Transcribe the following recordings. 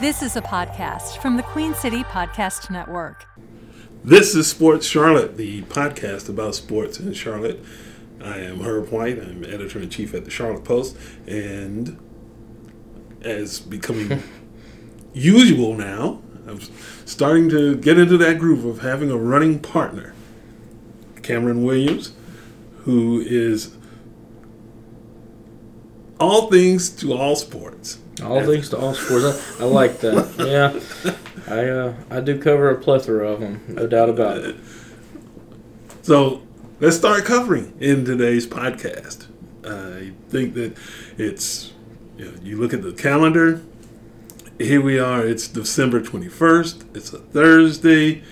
This is a podcast from the Queen City Podcast Network. This is Sports Charlotte, the podcast about sports in Charlotte. I am Herb White. I'm editor in chief at the Charlotte Post, and as becoming usual now, I'm starting to get into that groove of having a running partner, Cameron Williams, who is all things to all sports. All things to all sports. I, I like that. Yeah, I uh, I do cover a plethora of them, no doubt about it. So let's start covering in today's podcast. I think that it's you, know, you look at the calendar. Here we are. It's December twenty first. It's a Thursday.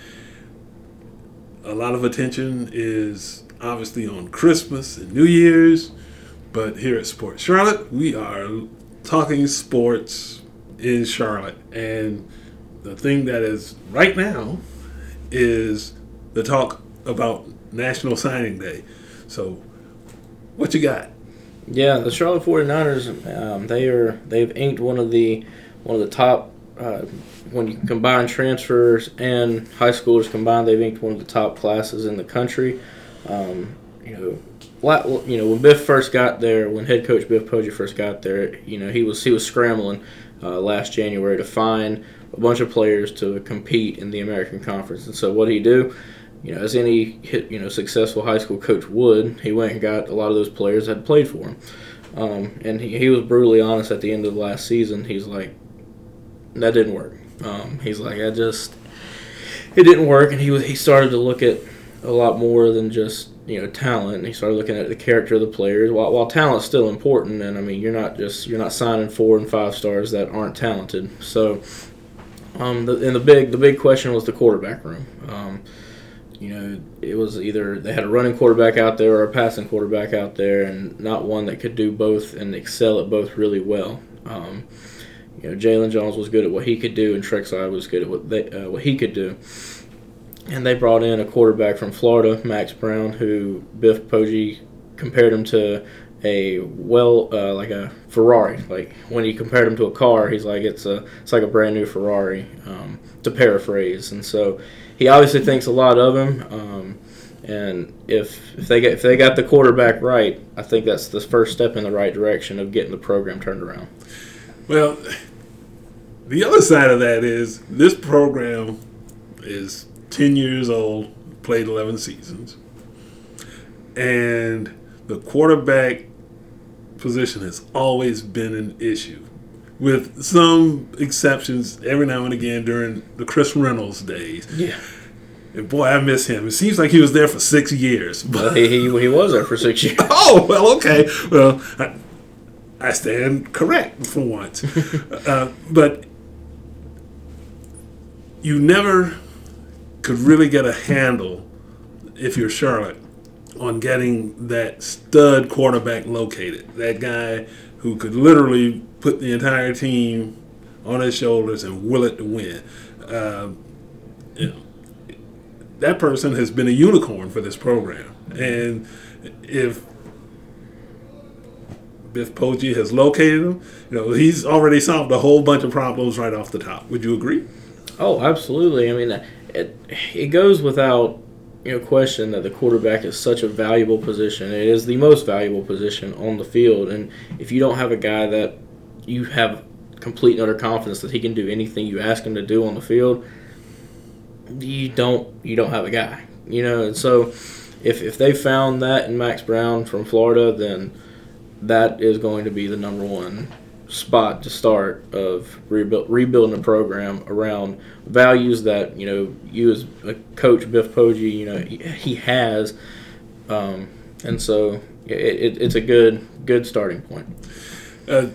A lot of attention is obviously on Christmas and New Year's, but here at Sports Charlotte, we are talking sports in Charlotte. And the thing that is right now is the talk about National Signing Day. So, what you got? Yeah, the Charlotte 49ers, um, they are they've inked one of the one of the top uh, when you combine transfers and high schoolers combined, they've inked one of the top classes in the country. Um, you know, you know, when Biff first got there, when head coach Biff Poggi first got there, you know, he was he was scrambling uh, last January to find a bunch of players to compete in the American Conference. And so what did he do? You know, as any you know successful high school coach would, he went and got a lot of those players that played for him. Um, and he, he was brutally honest at the end of the last season. He's like, that didn't work. Um, he's like, I just, it didn't work. And he was, he started to look at a lot more than just you know talent. And he started looking at the character of the players. While, while talent's still important, and I mean you're not just you're not signing four and five stars that aren't talented. So, um, the, and the big the big question was the quarterback room. Um, you know, it was either they had a running quarterback out there or a passing quarterback out there, and not one that could do both and excel at both really well. Um, you know, Jalen Jones was good at what he could do, and Trexler was good at what they uh, what he could do and they brought in a quarterback from Florida, Max Brown, who Biff Poggi compared him to a well uh, like a Ferrari. Like when he compared him to a car, he's like it's a it's like a brand new Ferrari, um, to paraphrase. And so he obviously thinks a lot of him. Um, and if if they get if they got the quarterback right, I think that's the first step in the right direction of getting the program turned around. Well, the other side of that is this program is 10 years old, played 11 seasons. And the quarterback position has always been an issue, with some exceptions every now and again during the Chris Reynolds days. Yeah. And boy, I miss him. It seems like he was there for six years. But well, he, he, he was there for six years. oh, well, okay. Well, I, I stand correct for once. uh, but you never could really get a handle if you're Charlotte on getting that stud quarterback located. That guy who could literally put the entire team on his shoulders and will it to win. Uh, you know, that person has been a unicorn for this program. And if Biff Poggi has located him, you know, he's already solved a whole bunch of problems right off the top. Would you agree? Oh, absolutely. I mean, it it goes without you know question that the quarterback is such a valuable position. It is the most valuable position on the field, and if you don't have a guy that you have complete and utter confidence that he can do anything you ask him to do on the field, you don't you don't have a guy. You know, and so if if they found that in Max Brown from Florida, then that is going to be the number one spot to start of rebuild, rebuilding a program around values that you know you as a coach Biff Poggi you know he, he has, um, and so it, it, it's a good good starting point. Uh,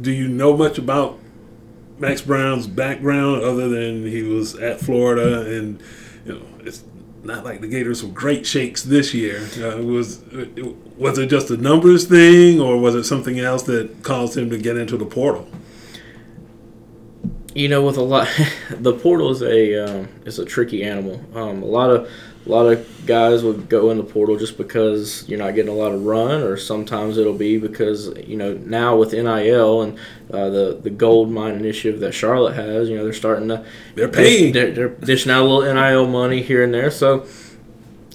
do you know much about Max Brown's background other than he was at Florida and you know it's not like the Gators were great shakes this year. Uh, was was it just a numbers thing, or was it something else that caused him to get into the portal? You know, with a lot, the portal is a um, is a tricky animal. Um, a lot of a lot of guys would go in the portal just because you're not getting a lot of run, or sometimes it'll be because you know now with NIL and uh, the the gold mine initiative that Charlotte has, you know they're starting to they're paying, they're, they're dishing out a little NIL money here and there. So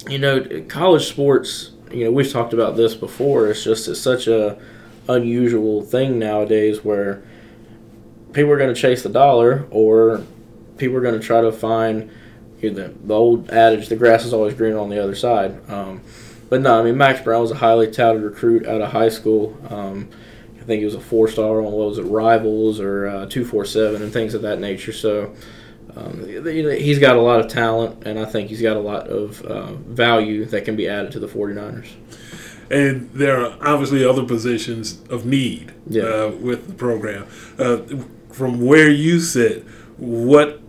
you know college sports, you know we've talked about this before. It's just it's such a unusual thing nowadays where people are going to chase the dollar or people are going to try to find the, the old adage, the grass is always greener on the other side. Um, but no, I mean, Max Brown was a highly touted recruit out of high school. Um, I think he was a four star on what was it, Rivals or uh, 247 and things of that nature. So, um, you know, he's got a lot of talent, and I think he's got a lot of uh, value that can be added to the 49ers. And there are obviously other positions of need Yeah. uh, with the program. Uh, from where you sit, what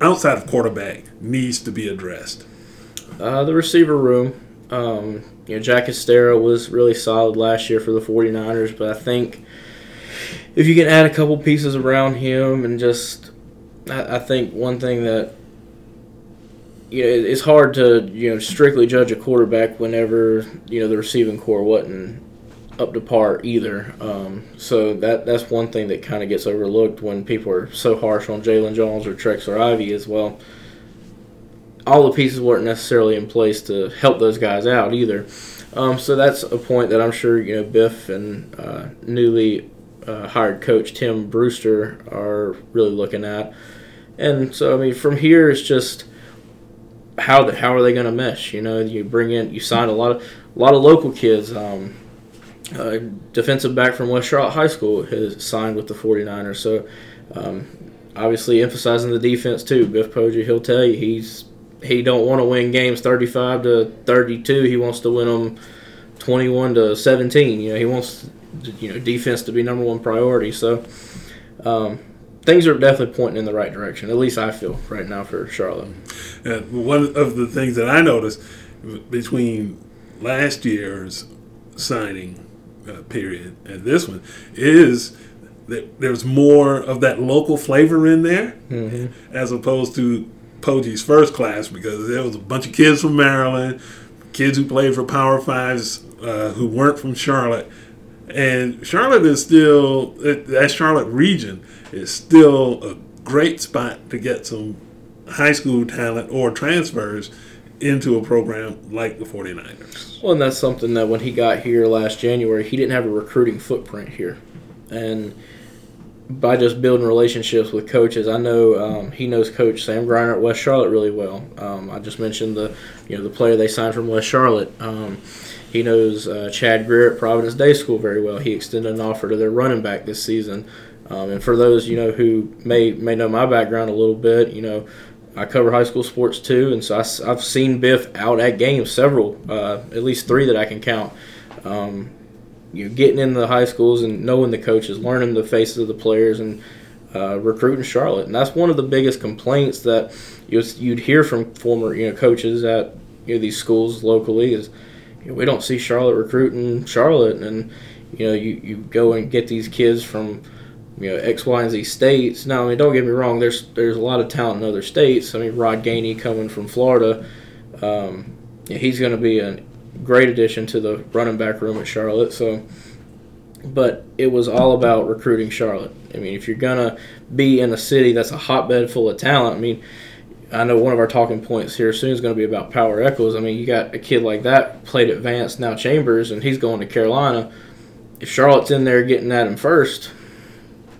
outside of quarterback needs to be addressed? Uh, the receiver room. Um, you know, Jack Hestera was really solid last year for the 49ers, but I think if you can add a couple pieces around him and just, I, I think one thing that, you know, it's hard to, you know, strictly judge a quarterback whenever, you know, the receiving core wasn't up to par either. Um, so that that's one thing that kind of gets overlooked when people are so harsh on Jalen Jones or Trexler Ivy as well all the pieces weren't necessarily in place to help those guys out either. Um, so that's a point that I'm sure you know Biff and uh, newly uh, hired coach Tim Brewster are really looking at. And so I mean, from here it's just how the, how are they going to mesh? You know, you bring in you sign a lot of a lot of local kids. Um, uh, defensive back from West Charlotte High School has signed with the 49ers. So um, obviously emphasizing the defense too. Biff Poggi, he'll tell you he's he don't want to win games 35 to 32. He wants to win them 21 to 17. You know, he wants you know defense to be number one priority. So um, things are definitely pointing in the right direction. At least I feel right now for Charlotte. And one of the things that I noticed between last year's signing uh, period and this one is that there's more of that local flavor in there as opposed to Poggi's first class because there was a bunch of kids from Maryland, kids who played for Power Fives uh, who weren't from Charlotte. And Charlotte is still, that Charlotte region is still a great spot to get some high school talent or transfers into a program like the 49ers. Well, and that's something that when he got here last January, he didn't have a recruiting footprint here, and by just building relationships with coaches, I know um, he knows Coach Sam Griner at West Charlotte really well. Um, I just mentioned the you know the player they signed from West Charlotte. Um, he knows uh, Chad Grier at Providence Day School very well. He extended an offer to their running back this season. Um, and for those you know who may may know my background a little bit, you know I cover high school sports too, and so I, have seen Biff out at games, several, uh, at least three that I can count. Um, you know, getting in the high schools and knowing the coaches, learning the faces of the players, and uh, recruiting Charlotte, and that's one of the biggest complaints that you you'd hear from former you know coaches at you know these schools locally is you know, we don't see Charlotte recruiting Charlotte, and you know you, you go and get these kids from you know X, Y, and Z states. Now, I mean, don't get me wrong. There's there's a lot of talent in other states. I mean, Rod Gainey coming from Florida, um, yeah, he's going to be a great addition to the running back room at Charlotte. So, but it was all about recruiting Charlotte. I mean, if you're gonna be in a city that's a hotbed full of talent, I mean. I know one of our talking points here soon is going to be about Power Echols. I mean, you got a kid like that played at Vance, now Chambers, and he's going to Carolina. If Charlotte's in there getting at him first,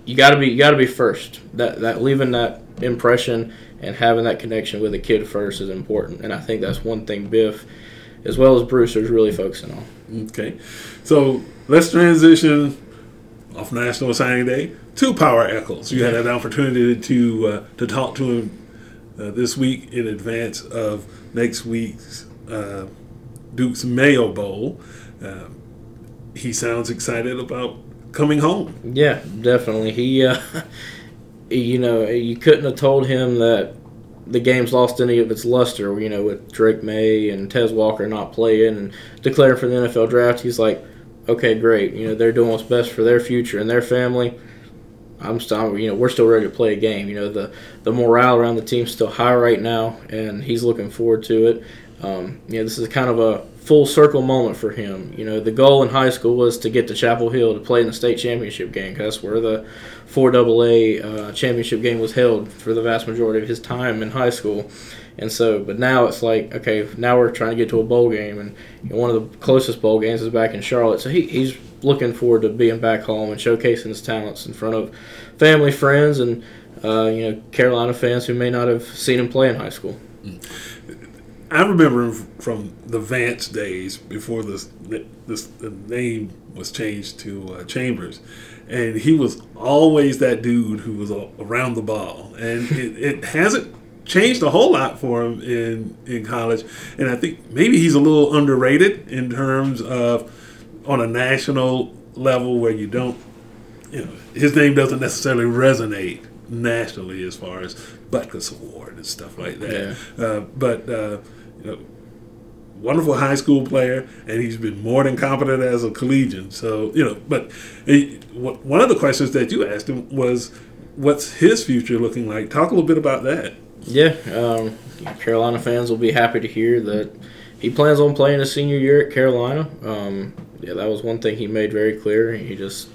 you got to be you got to be first. That that leaving that impression and having that connection with a kid first is important, and I think that's one thing Biff, as well as Brewster, is really focusing on. Okay, so let's transition off National Signing Day to Power Echols. You had an opportunity to uh, to talk to him uh, this week in advance of next week's uh, Duke's Mayo Bowl. Uh, he sounds excited about coming home. Yeah, definitely. He, uh, you know, you couldn't have told him that the game's lost any of its luster. You know, with Drake Maye and Tez Walker not playing and declaring for the NFL draft, he's like, okay, great. You know, they're doing what's best for their future and their family. I'm still, you know, we're still ready to play a game. You know, the the morale around the team's still high right now, and he's looking forward to it. um, you know, this is kind of a full circle moment for him. You know, the goal in high school was to get to Chapel Hill to play in the state championship game because that's where the 4AA uh, championship game was held for the vast majority of his time in high school. And so, but now it's like, okay, now we're trying to get to a bowl game, and one of the closest bowl games is back in Charlotte. So he, he's looking forward to being back home and showcasing his talents in front of family, friends, and uh, you know Carolina fans who may not have seen him play in high school. I remember him from the Vance days before this, this the name was changed to uh, Chambers, and he was always that dude who was around the ball, and it, it hasn't changed a whole lot for him in in college, and I think maybe he's a little underrated in terms of on a national level where you don't, you know, his name doesn't necessarily resonate nationally as far as Butkus Award and stuff like that. Yeah. Uh, but uh, you know, wonderful high school player, and he's been more than competent as a collegian. So you know, but he, one of the questions that you asked him was, "What's his future looking like?" Talk a little bit about that. Yeah, um, Carolina fans will be happy to hear that he plans on playing his senior year at Carolina. Um, yeah, that was one thing he made very clear. He just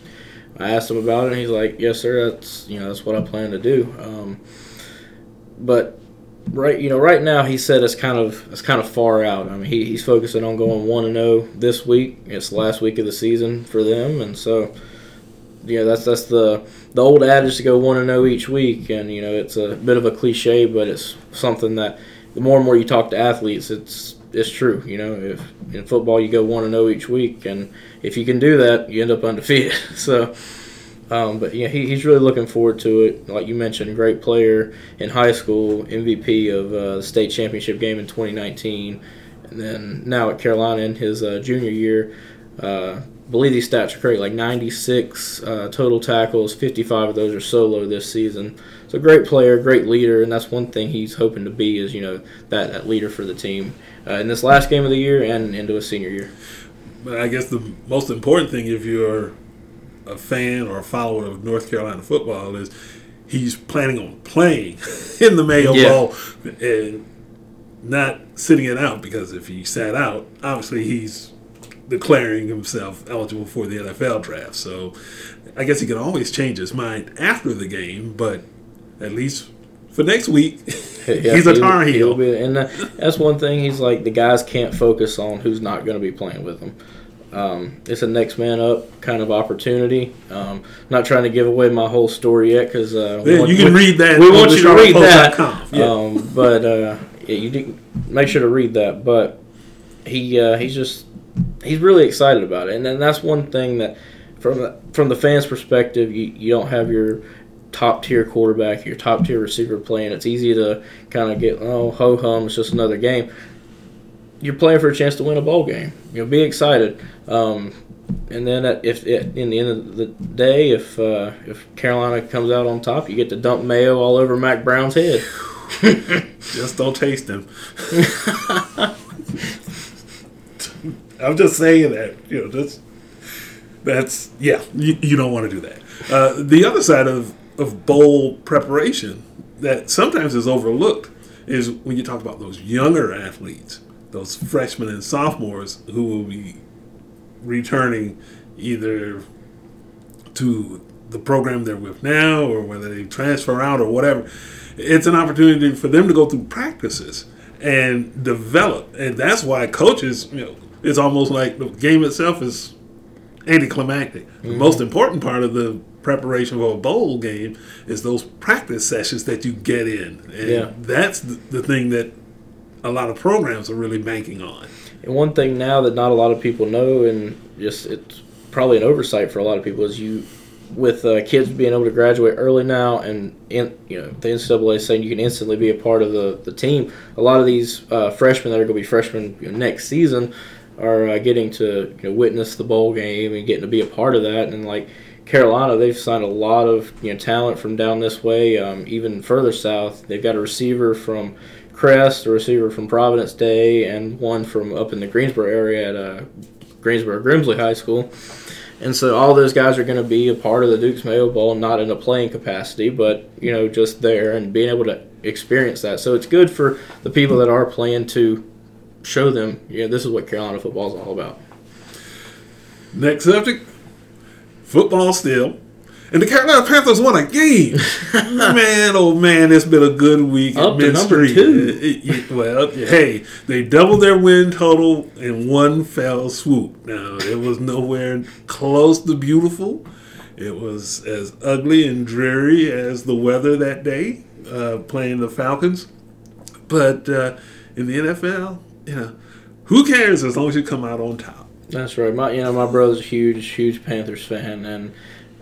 I asked him about it, and he's like, "Yes, sir. That's you know that's what I plan to do." Um, but right, you know, right now he said it's kind of it's kind of far out. I mean, he, he's focusing on going one and zero oh this week. It's the last week of the season for them, and so you know that's that's the the old adage to go one and zero oh each week, and you know it's a bit of a cliche, but it's something that the more and more you talk to athletes, it's it's true. You know, if in football you go one and zero oh each week, and if you can do that, you end up undefeated. so, um, but yeah, he, he's really looking forward to it. Like you mentioned, great player in high school, MVP of uh, the state championship game in 2019, and then now at Carolina in his uh, junior year. Uh, believe these stats are correct, like 96 uh, total tackles, 55 of those are solo this season. So great player, great leader, and that's one thing he's hoping to be is you know that, that leader for the team uh, in this last game of the year and into a senior year. But I guess the most important thing, if you're a fan or a follower of North Carolina football, is he's planning on playing in the Mayo yeah. Bowl and not sitting it out because if he sat out, obviously he's declaring himself eligible for the NFL draft. So I guess he can always change his mind after the game, but at least for next week, yeah, he's a Tar Heel. Be, and that's one thing. He's like the guys can't focus on who's not going to be playing with them. Um, it's a next man up kind of opportunity. Um, not trying to give away my whole story yet because uh, yeah, you can we, read that. We want you to read that. Yeah. Um, but uh, yeah, you make sure to read that. But he uh, he's just he's really excited about it, and then that's one thing that from from the fans' perspective, you, you don't have your top tier quarterback, your top tier receiver playing. It's easy to kind of get oh ho hum, it's just another game. You're playing for a chance to win a bowl game. You know, be excited. Um, and then if in the end of the day, if uh, if Carolina comes out on top, you get to dump mayo all over Mack Brown's head. just don't taste him. I'm just saying that, you know, that's that's yeah, you, you don't want to do that. Uh, the other side of of bowl preparation that sometimes is overlooked is when you talk about those younger athletes, those freshmen and sophomores who will be returning either to the program they're with now or whether they transfer out or whatever. It's an opportunity for them to go through practices and develop. And that's why coaches, you know, it's almost like the game itself is anticlimactic. Mm-hmm. The most important part of the preparation for a bowl game is those practice sessions that you get in. And yeah. that's the, the thing that a lot of programs are really banking on. And one thing now that not a lot of people know, and just it's probably an oversight for a lot of people, is you with uh, kids being able to graduate early now, and in, you know the NCAA saying you can instantly be a part of the, the team. A lot of these uh, freshmen that are going to be freshmen you know, next season are uh, getting to you know, witness the bowl game and getting to be a part of that. And like Carolina, they've signed a lot of you know talent from down this way, um, even further south. They've got a receiver from Crest, a receiver from Providence Day, and one from up in the Greensboro area at uh, Greensboro Grimsley High School. And so all those guys are going to be a part of the Duke's Mayo Bowl, not in a playing capacity, but you know just there and being able to experience that. So it's good for the people that are playing to show them, yeah, this is what Carolina football is all about. Next subject football still. And the Carolina Panthers won a game. man, oh man, it's been a good week. Up to number two. It- it- well, hey, they doubled their win total in one fell swoop. Now, it was nowhere close to beautiful. It was as ugly and dreary as the weather that day uh, playing the Falcons. But uh, in the NFL, you know, who cares as long as you come out on top? That's right. My you know my brother's a huge huge Panthers fan, and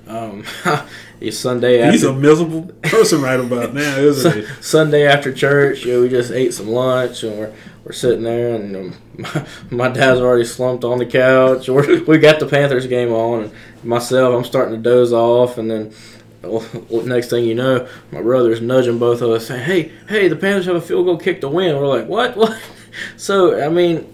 um, it's Sunday after He's a miserable person right about now, isn't he? Sunday after church. You know, we just ate some lunch, and we're we're sitting there, and um, my, my dad's already slumped on the couch. We're, we got the Panthers game on, and myself, I'm starting to doze off, and then. well, Next thing you know, my brother's nudging both of us, saying, "Hey, hey, the Panthers have a field goal kick to win." We're like, "What? What?" So, I mean,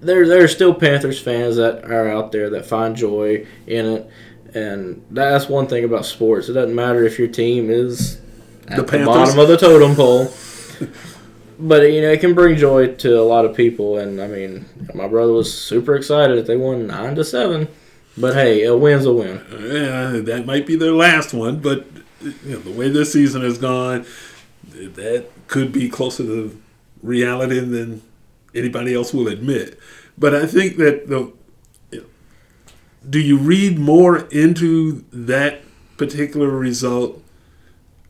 there there are still Panthers fans that are out there that find joy in it, and that's one thing about sports. It doesn't matter if your team is at The the, bottom of the totem pole, but you know it can bring joy to a lot of people. And I mean, my brother was super excited that they won nine to seven. But hey, a win's a win. Yeah, that might be their last one, but you know, the way this season has gone, that could be closer to reality than anybody else will admit. But I think that the do you read more into that particular result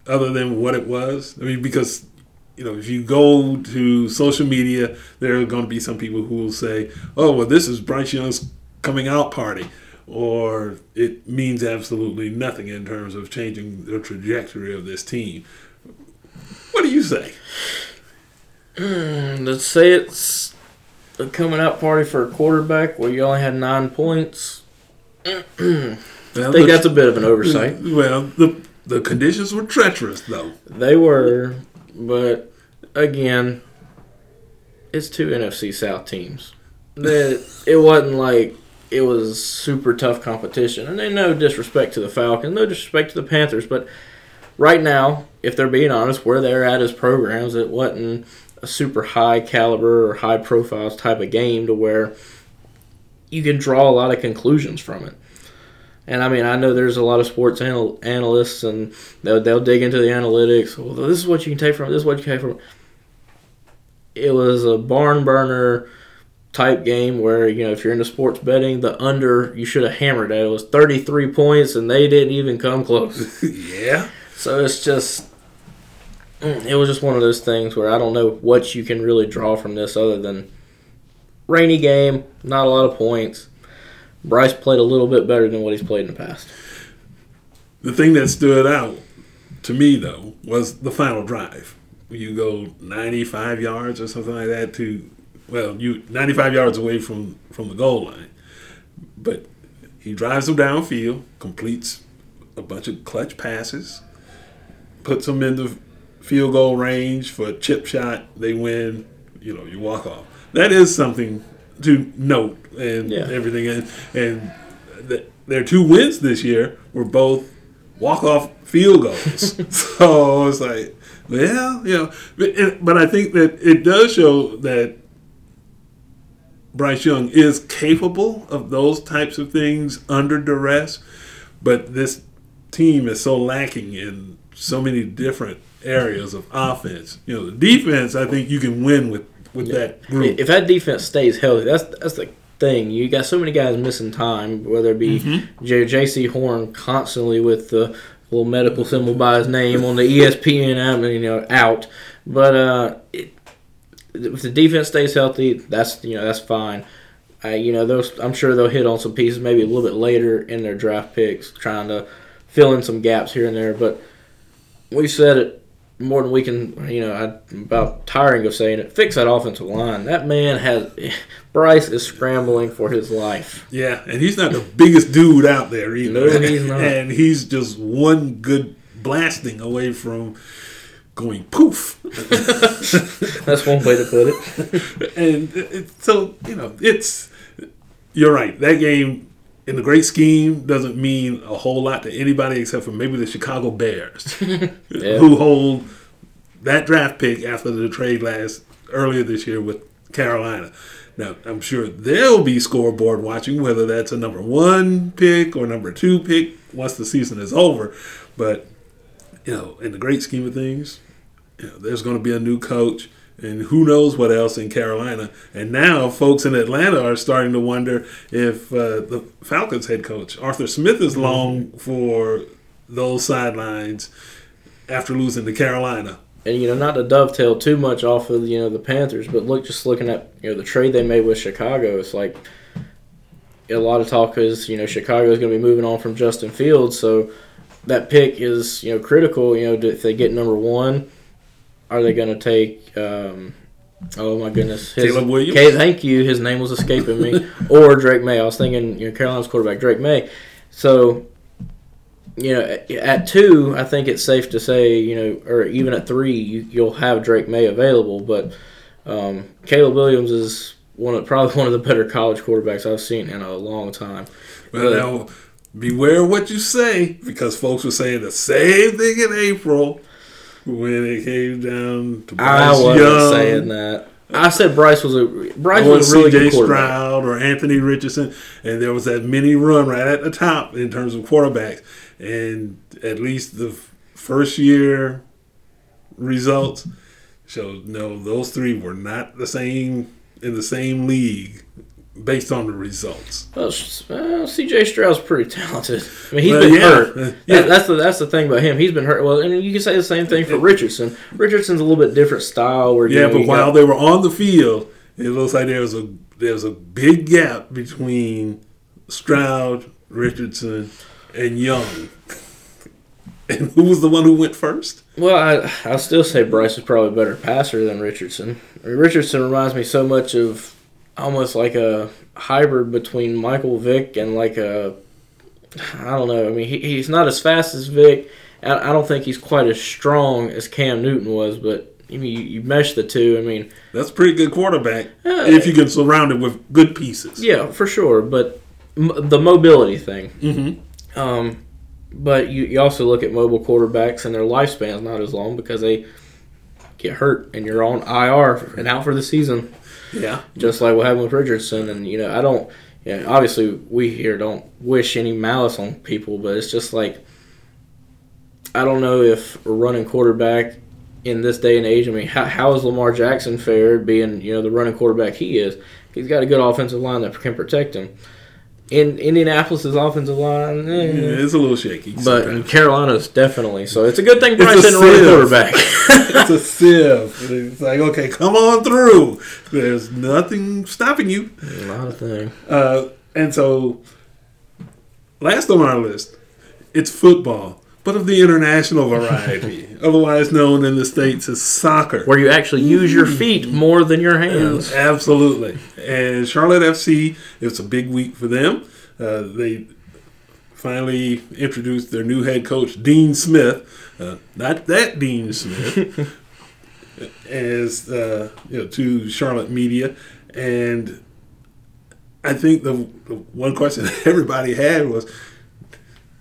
other than what it was? I mean, because you know, if you go to social media, there are going to be some people who will say, "Oh, well, this is Bryce Young's coming out party," or it means absolutely nothing in terms of changing the trajectory of this team. What do you say? Let's say it's a coming out party for a quarterback where you only had nine points. Well, I think that's a bit of an oversight. well. The the conditions were treacherous, though. They were, but again, it's two NFC South teams. That it wasn't like it was super tough competition, and they no disrespect to the Falcons, no disrespect to the Panthers, but right now, if they're being honest, where they're at as programs, it wasn't a super high caliber or high profiles type of game to where you can draw a lot of conclusions from it. And I mean, I know there's a lot of sports anal- analysts, and they'll, they'll dig into the analytics. Well, this is what you can take from it. This is what you can take from it. It was a barn burner type game where you know if you're into sports betting, the under you should have hammered at. It was 33 points, and they didn't even come close. yeah. So it's just, Mm, it was just one of those things where I don't know what you can really draw from this other than rainy game, not a lot of points. Bryce played a little bit better than what he's played in the past. The thing that stood out to me though was the final drive. You go 95 yards or something like that to, well, you 95 yards away from from the goal line, but he drives them downfield, completes a bunch of clutch passes, puts them in the field goal range for a chip shot. They win. You know, you walk off. That is something to note and Yeah. everything. And and th- their two wins this year were both walk off field goals. so it's like, well, you know, but, but I think that it does show that Bryce Young is capable of those types of things under duress, but this team is so lacking in so many different areas of offense. You know, the defense, I think you can win with with that group. If that defense stays healthy, that's that's the thing. You got so many guys missing time, whether it be J- Jaycee Horn constantly with the little medical symbol by his name on the ESPN, app, you know, out. But uh, it, if the defense stays healthy, that's you know that's fine. Uh, you know, those I'm sure they'll hit on some pieces maybe a little bit later in their draft picks, trying to fill in some gaps here and there. But we said it more than we can. You know, I'm about tiring of saying it. Fix that offensive line. That man has Bryce is scrambling for his life. Yeah, and he's not the biggest dude out there either. No, he's not. and he's just one good blasting away from going poof. That's one way to put it. and it, so you know, it's you're right. That game in the great scheme doesn't mean a whole lot to anybody except for maybe the Chicago Bears, Yeah. who hold that draft pick after the trade last earlier this year with Carolina. Now, I'm sure they'll be scoreboard watching, whether that's a number one pick or number two pick once the season is over. But, you know, in the great scheme of things, you know, there's going to be a new coach and who knows what else in Carolina. And now folks in Atlanta are starting to wonder if uh, the Falcons head coach, Arthur Smith, is long for those sidelines after losing to Carolina. And you know, not to dovetail too much off of you know the Panthers, but look, just looking at you know the trade they made with Chicago, it's like a lot of talk is you know Chicago is going to be moving on from Justin Fields, so that pick is you know critical. You know, if they get number one, are they going to take? Um, oh my goodness, His, Caleb Williams. Okay, thank you. His name was escaping me. or Drake Maye. I was thinking you know Carolina's quarterback Drake Maye. So you know, at two, I think it's safe to say, you know, or even at three, you, will have Drake Maye available. But um, Caleb Williams is one of probably one of the better college quarterbacks I've seen in a long time. Well, now, beware what you say because folks were saying the same thing in April when it came down to Bryce I wasn't Young. saying that. I said Bryce was a Bryce was a really good quarterback. Stroud or Anthony Richardson, and there was that mini run right at the top in terms of quarterbacks and at least the first year results showed no those three were not the same in the same league based on the results. Well, well C.J. Stroud's pretty talented. I mean, he's well, been yeah. hurt. Yeah. that's the that's the thing about him. He's been hurt. Well, and you can say the same thing for Richardson. Richardson's a little bit different style. Where yeah, know, but while got, they were on the field, it looks like there was a there was a big gap between Stroud, Richardson, and Young. And who was the one who went first? Well, I I still say Bryce is probably a better passer than Richardson. I mean, Richardson reminds me so much of almost like a hybrid between Michael Vick and like a I don't know. I mean, he, he's not as fast as Vick. I don't think he's quite as strong as Cam Newton was, but I mean, you, you mesh the two. I mean, that's a pretty good quarterback uh, if you can surround it with good pieces. Yeah, for sure. But m- the mobility thing. Mm-hmm. Um, but you, you also look at mobile quarterbacks and their lifespan's not as long because they get hurt and you're on IR and out for the season. Yeah. Just like what happened with Richardson. And, you know, I don't, you know, obviously we here don't wish any malice on people, but it's just like, I don't know if running quarterback in this day and age, I mean, how, how is Lamar Jackson fared being, you know, the running quarterback he is? He's got a good offensive line that can protect him in Indianapolis's offensive line, eh, yeah, it's a little shaky. But in Carolina's definitely. So it's a good thing Bryce didn't run quarterback. it's a sieve. It's like okay, come on through. There's nothing stopping you. Not a thing. Uh, and so, last on our list, it's football but of the international variety, otherwise known in the States as soccer. Where you actually use your feet more than your hands. absolutely. And Charlotte FC, it's a big week for them. Uh, they finally introduced their new head coach, Dean Smith. Uh, not that Dean Smith. as uh, you know, to Charlotte media, and I think the, the one question everybody had was,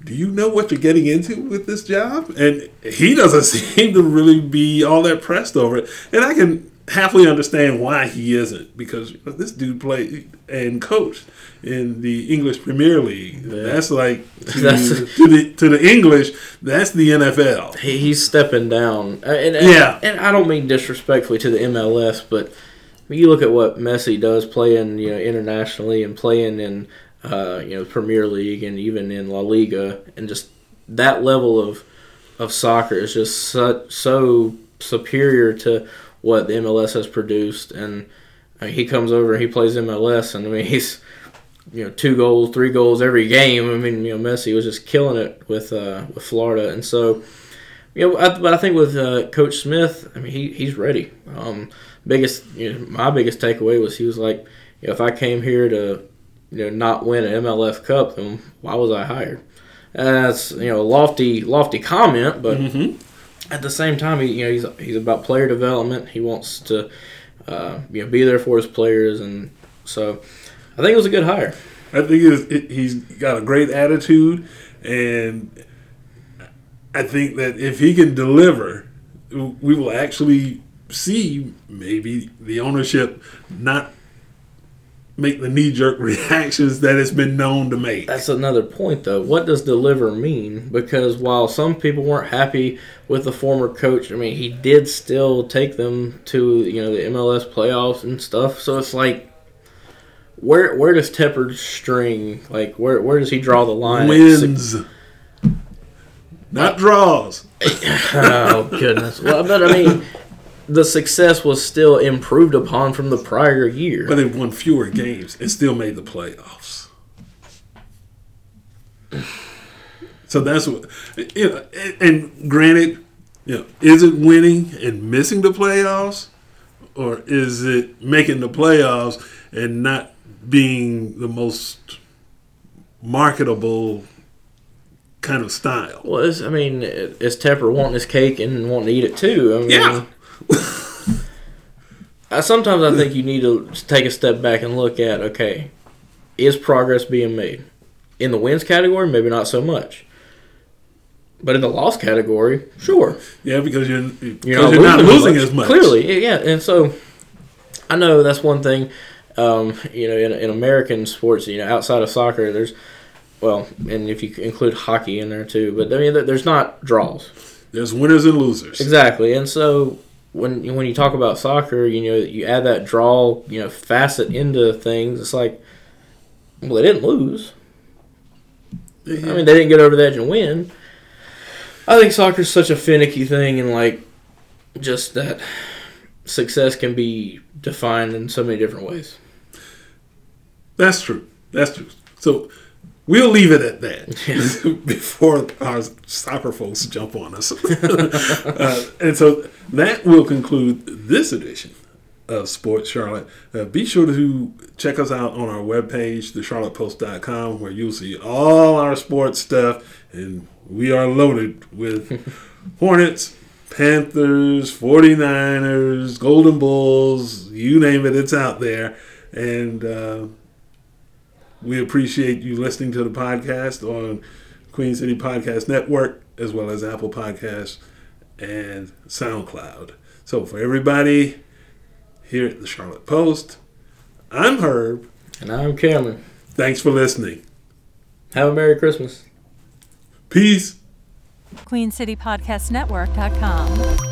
do you know what you're getting into with this job? And he doesn't seem to really be all that pressed over it. And I can happily understand why he isn't because this dude played and coached in the English Premier League. Yeah. That's like to, that's, to, the to the English. That's the NFL. He, he's stepping down. Uh, and, and, yeah, and I don't mean disrespectfully to the MLS, but you look at what Messi does playing, you know, internationally and playing in uh, you know, Premier League and even in La Liga, and just that level of of soccer is just so, so superior to what the MLS has produced. And I mean, he comes over he plays MLS, and I mean he's you know two goals, three goals every game. I mean you know Messi was just killing it with uh, with Florida, and so you know, I, but I think with uh, Coach Smith, I mean he he's ready. Um, biggest you know, my biggest takeaway was he was like, you know, if I came here to you know not win an MLS Cup, then why was I hired? And that's you know a lofty lofty comment, but mm-hmm. at the same time, he you know he's he's about player development. He wants to uh, you know be there for his players, and so I think it was a good hire. I think he's got a great attitude, and I think that if he can deliver, we will actually see maybe the ownership not make the knee jerk reactions that it's been known to make. That's another point, though. What does deliver mean? Because while some people weren't happy with the former coach, I mean, he did still take them to you know the MLS playoffs and stuff. So it's like, where where does Tepper's string? Like, where where does he draw the line? Wins, not draws. oh goodness. Well, but I mean, the success was still improved upon from the prior year. But they've won fewer games and still made the playoffs. So that's what you know. And, granted, you know, is it winning and missing the playoffs, or is it making the playoffs and not being the most marketable kind of style? well, it's, I mean, is Tepper wanting his cake and wanting to eat it too? I mean, Yeah. I, sometimes I think you need to take a step back and look at okay, is progress being made in the wins category? Maybe not so much, but in the loss category, sure. Yeah, because you're because You're you're, not, not, losing, losing as as much. Clearly, yeah, and so I know that's one thing. Um, you know, in, in American sports, you know, outside of soccer, there's well, and if you include hockey in there too, but I mean, there's not draws. there's winners and losers. Exactly, and so when when you talk about soccer, you know, you add that draw, you know, facet into things. It's like, well, they didn't lose. I mean, they didn't get over the edge and win. I think soccer's such a finicky thing, and like, just that success can be defined in so many different ways. That's true. That's true. So we'll leave it at that before our soccer folks jump on us. uh, and so that will conclude this edition of Sports Charlotte. Uh, be sure to check us out on our webpage, thecharlottepost.com, where you'll see all our sports stuff. And we are loaded with Hornets, Panthers, 49ers, Golden Bulls, you name it, it's out there. And uh, we appreciate you listening to the podcast on Queen City Podcast Network, as well as Apple Podcasts and SoundCloud. So for everybody here at the Charlotte Post, I'm Herb. And I'm Cameron. Thanks for listening. Have a Merry Christmas. Peace. QueenCityPodcastNetwork.com.